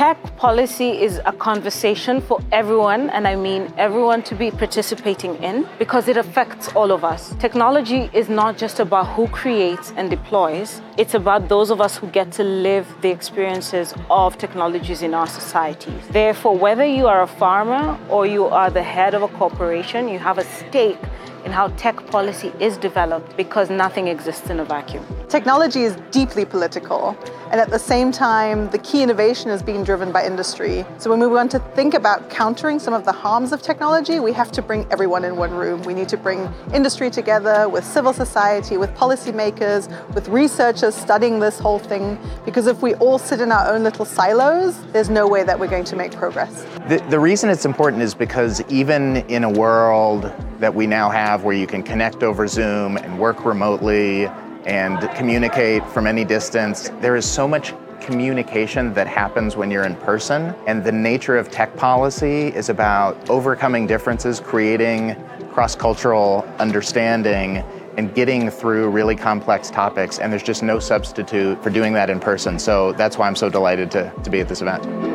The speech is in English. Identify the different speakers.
Speaker 1: Tech policy is a conversation for everyone, and I mean everyone to be participating in because it affects all of us. Technology is not just about who creates and deploys, it's about those of us who get to live the experiences of technologies in our societies. Therefore, whether you are a farmer or you are the head of a corporation, you have a stake in how tech policy is developed because nothing exists in a vacuum.
Speaker 2: Technology is deeply political, and at the same time, the key innovation is being driven by industry. So when we want to think about countering some of the harms of technology, we have to bring everyone in one room. We need to bring industry together with civil society, with policymakers, with researchers studying this whole thing, because if we all sit in our own little silos, there's no way that we're going to make progress.
Speaker 3: The, the reason it's important is because even in a world that we now have where you can connect over Zoom and work remotely and communicate from any distance, there is so much communication that happens when you're in person. And the nature of tech policy is about overcoming differences, creating cross cultural understanding, and getting through really complex topics. And there's just no substitute for doing that in person. So that's why I'm so delighted to, to be at this event.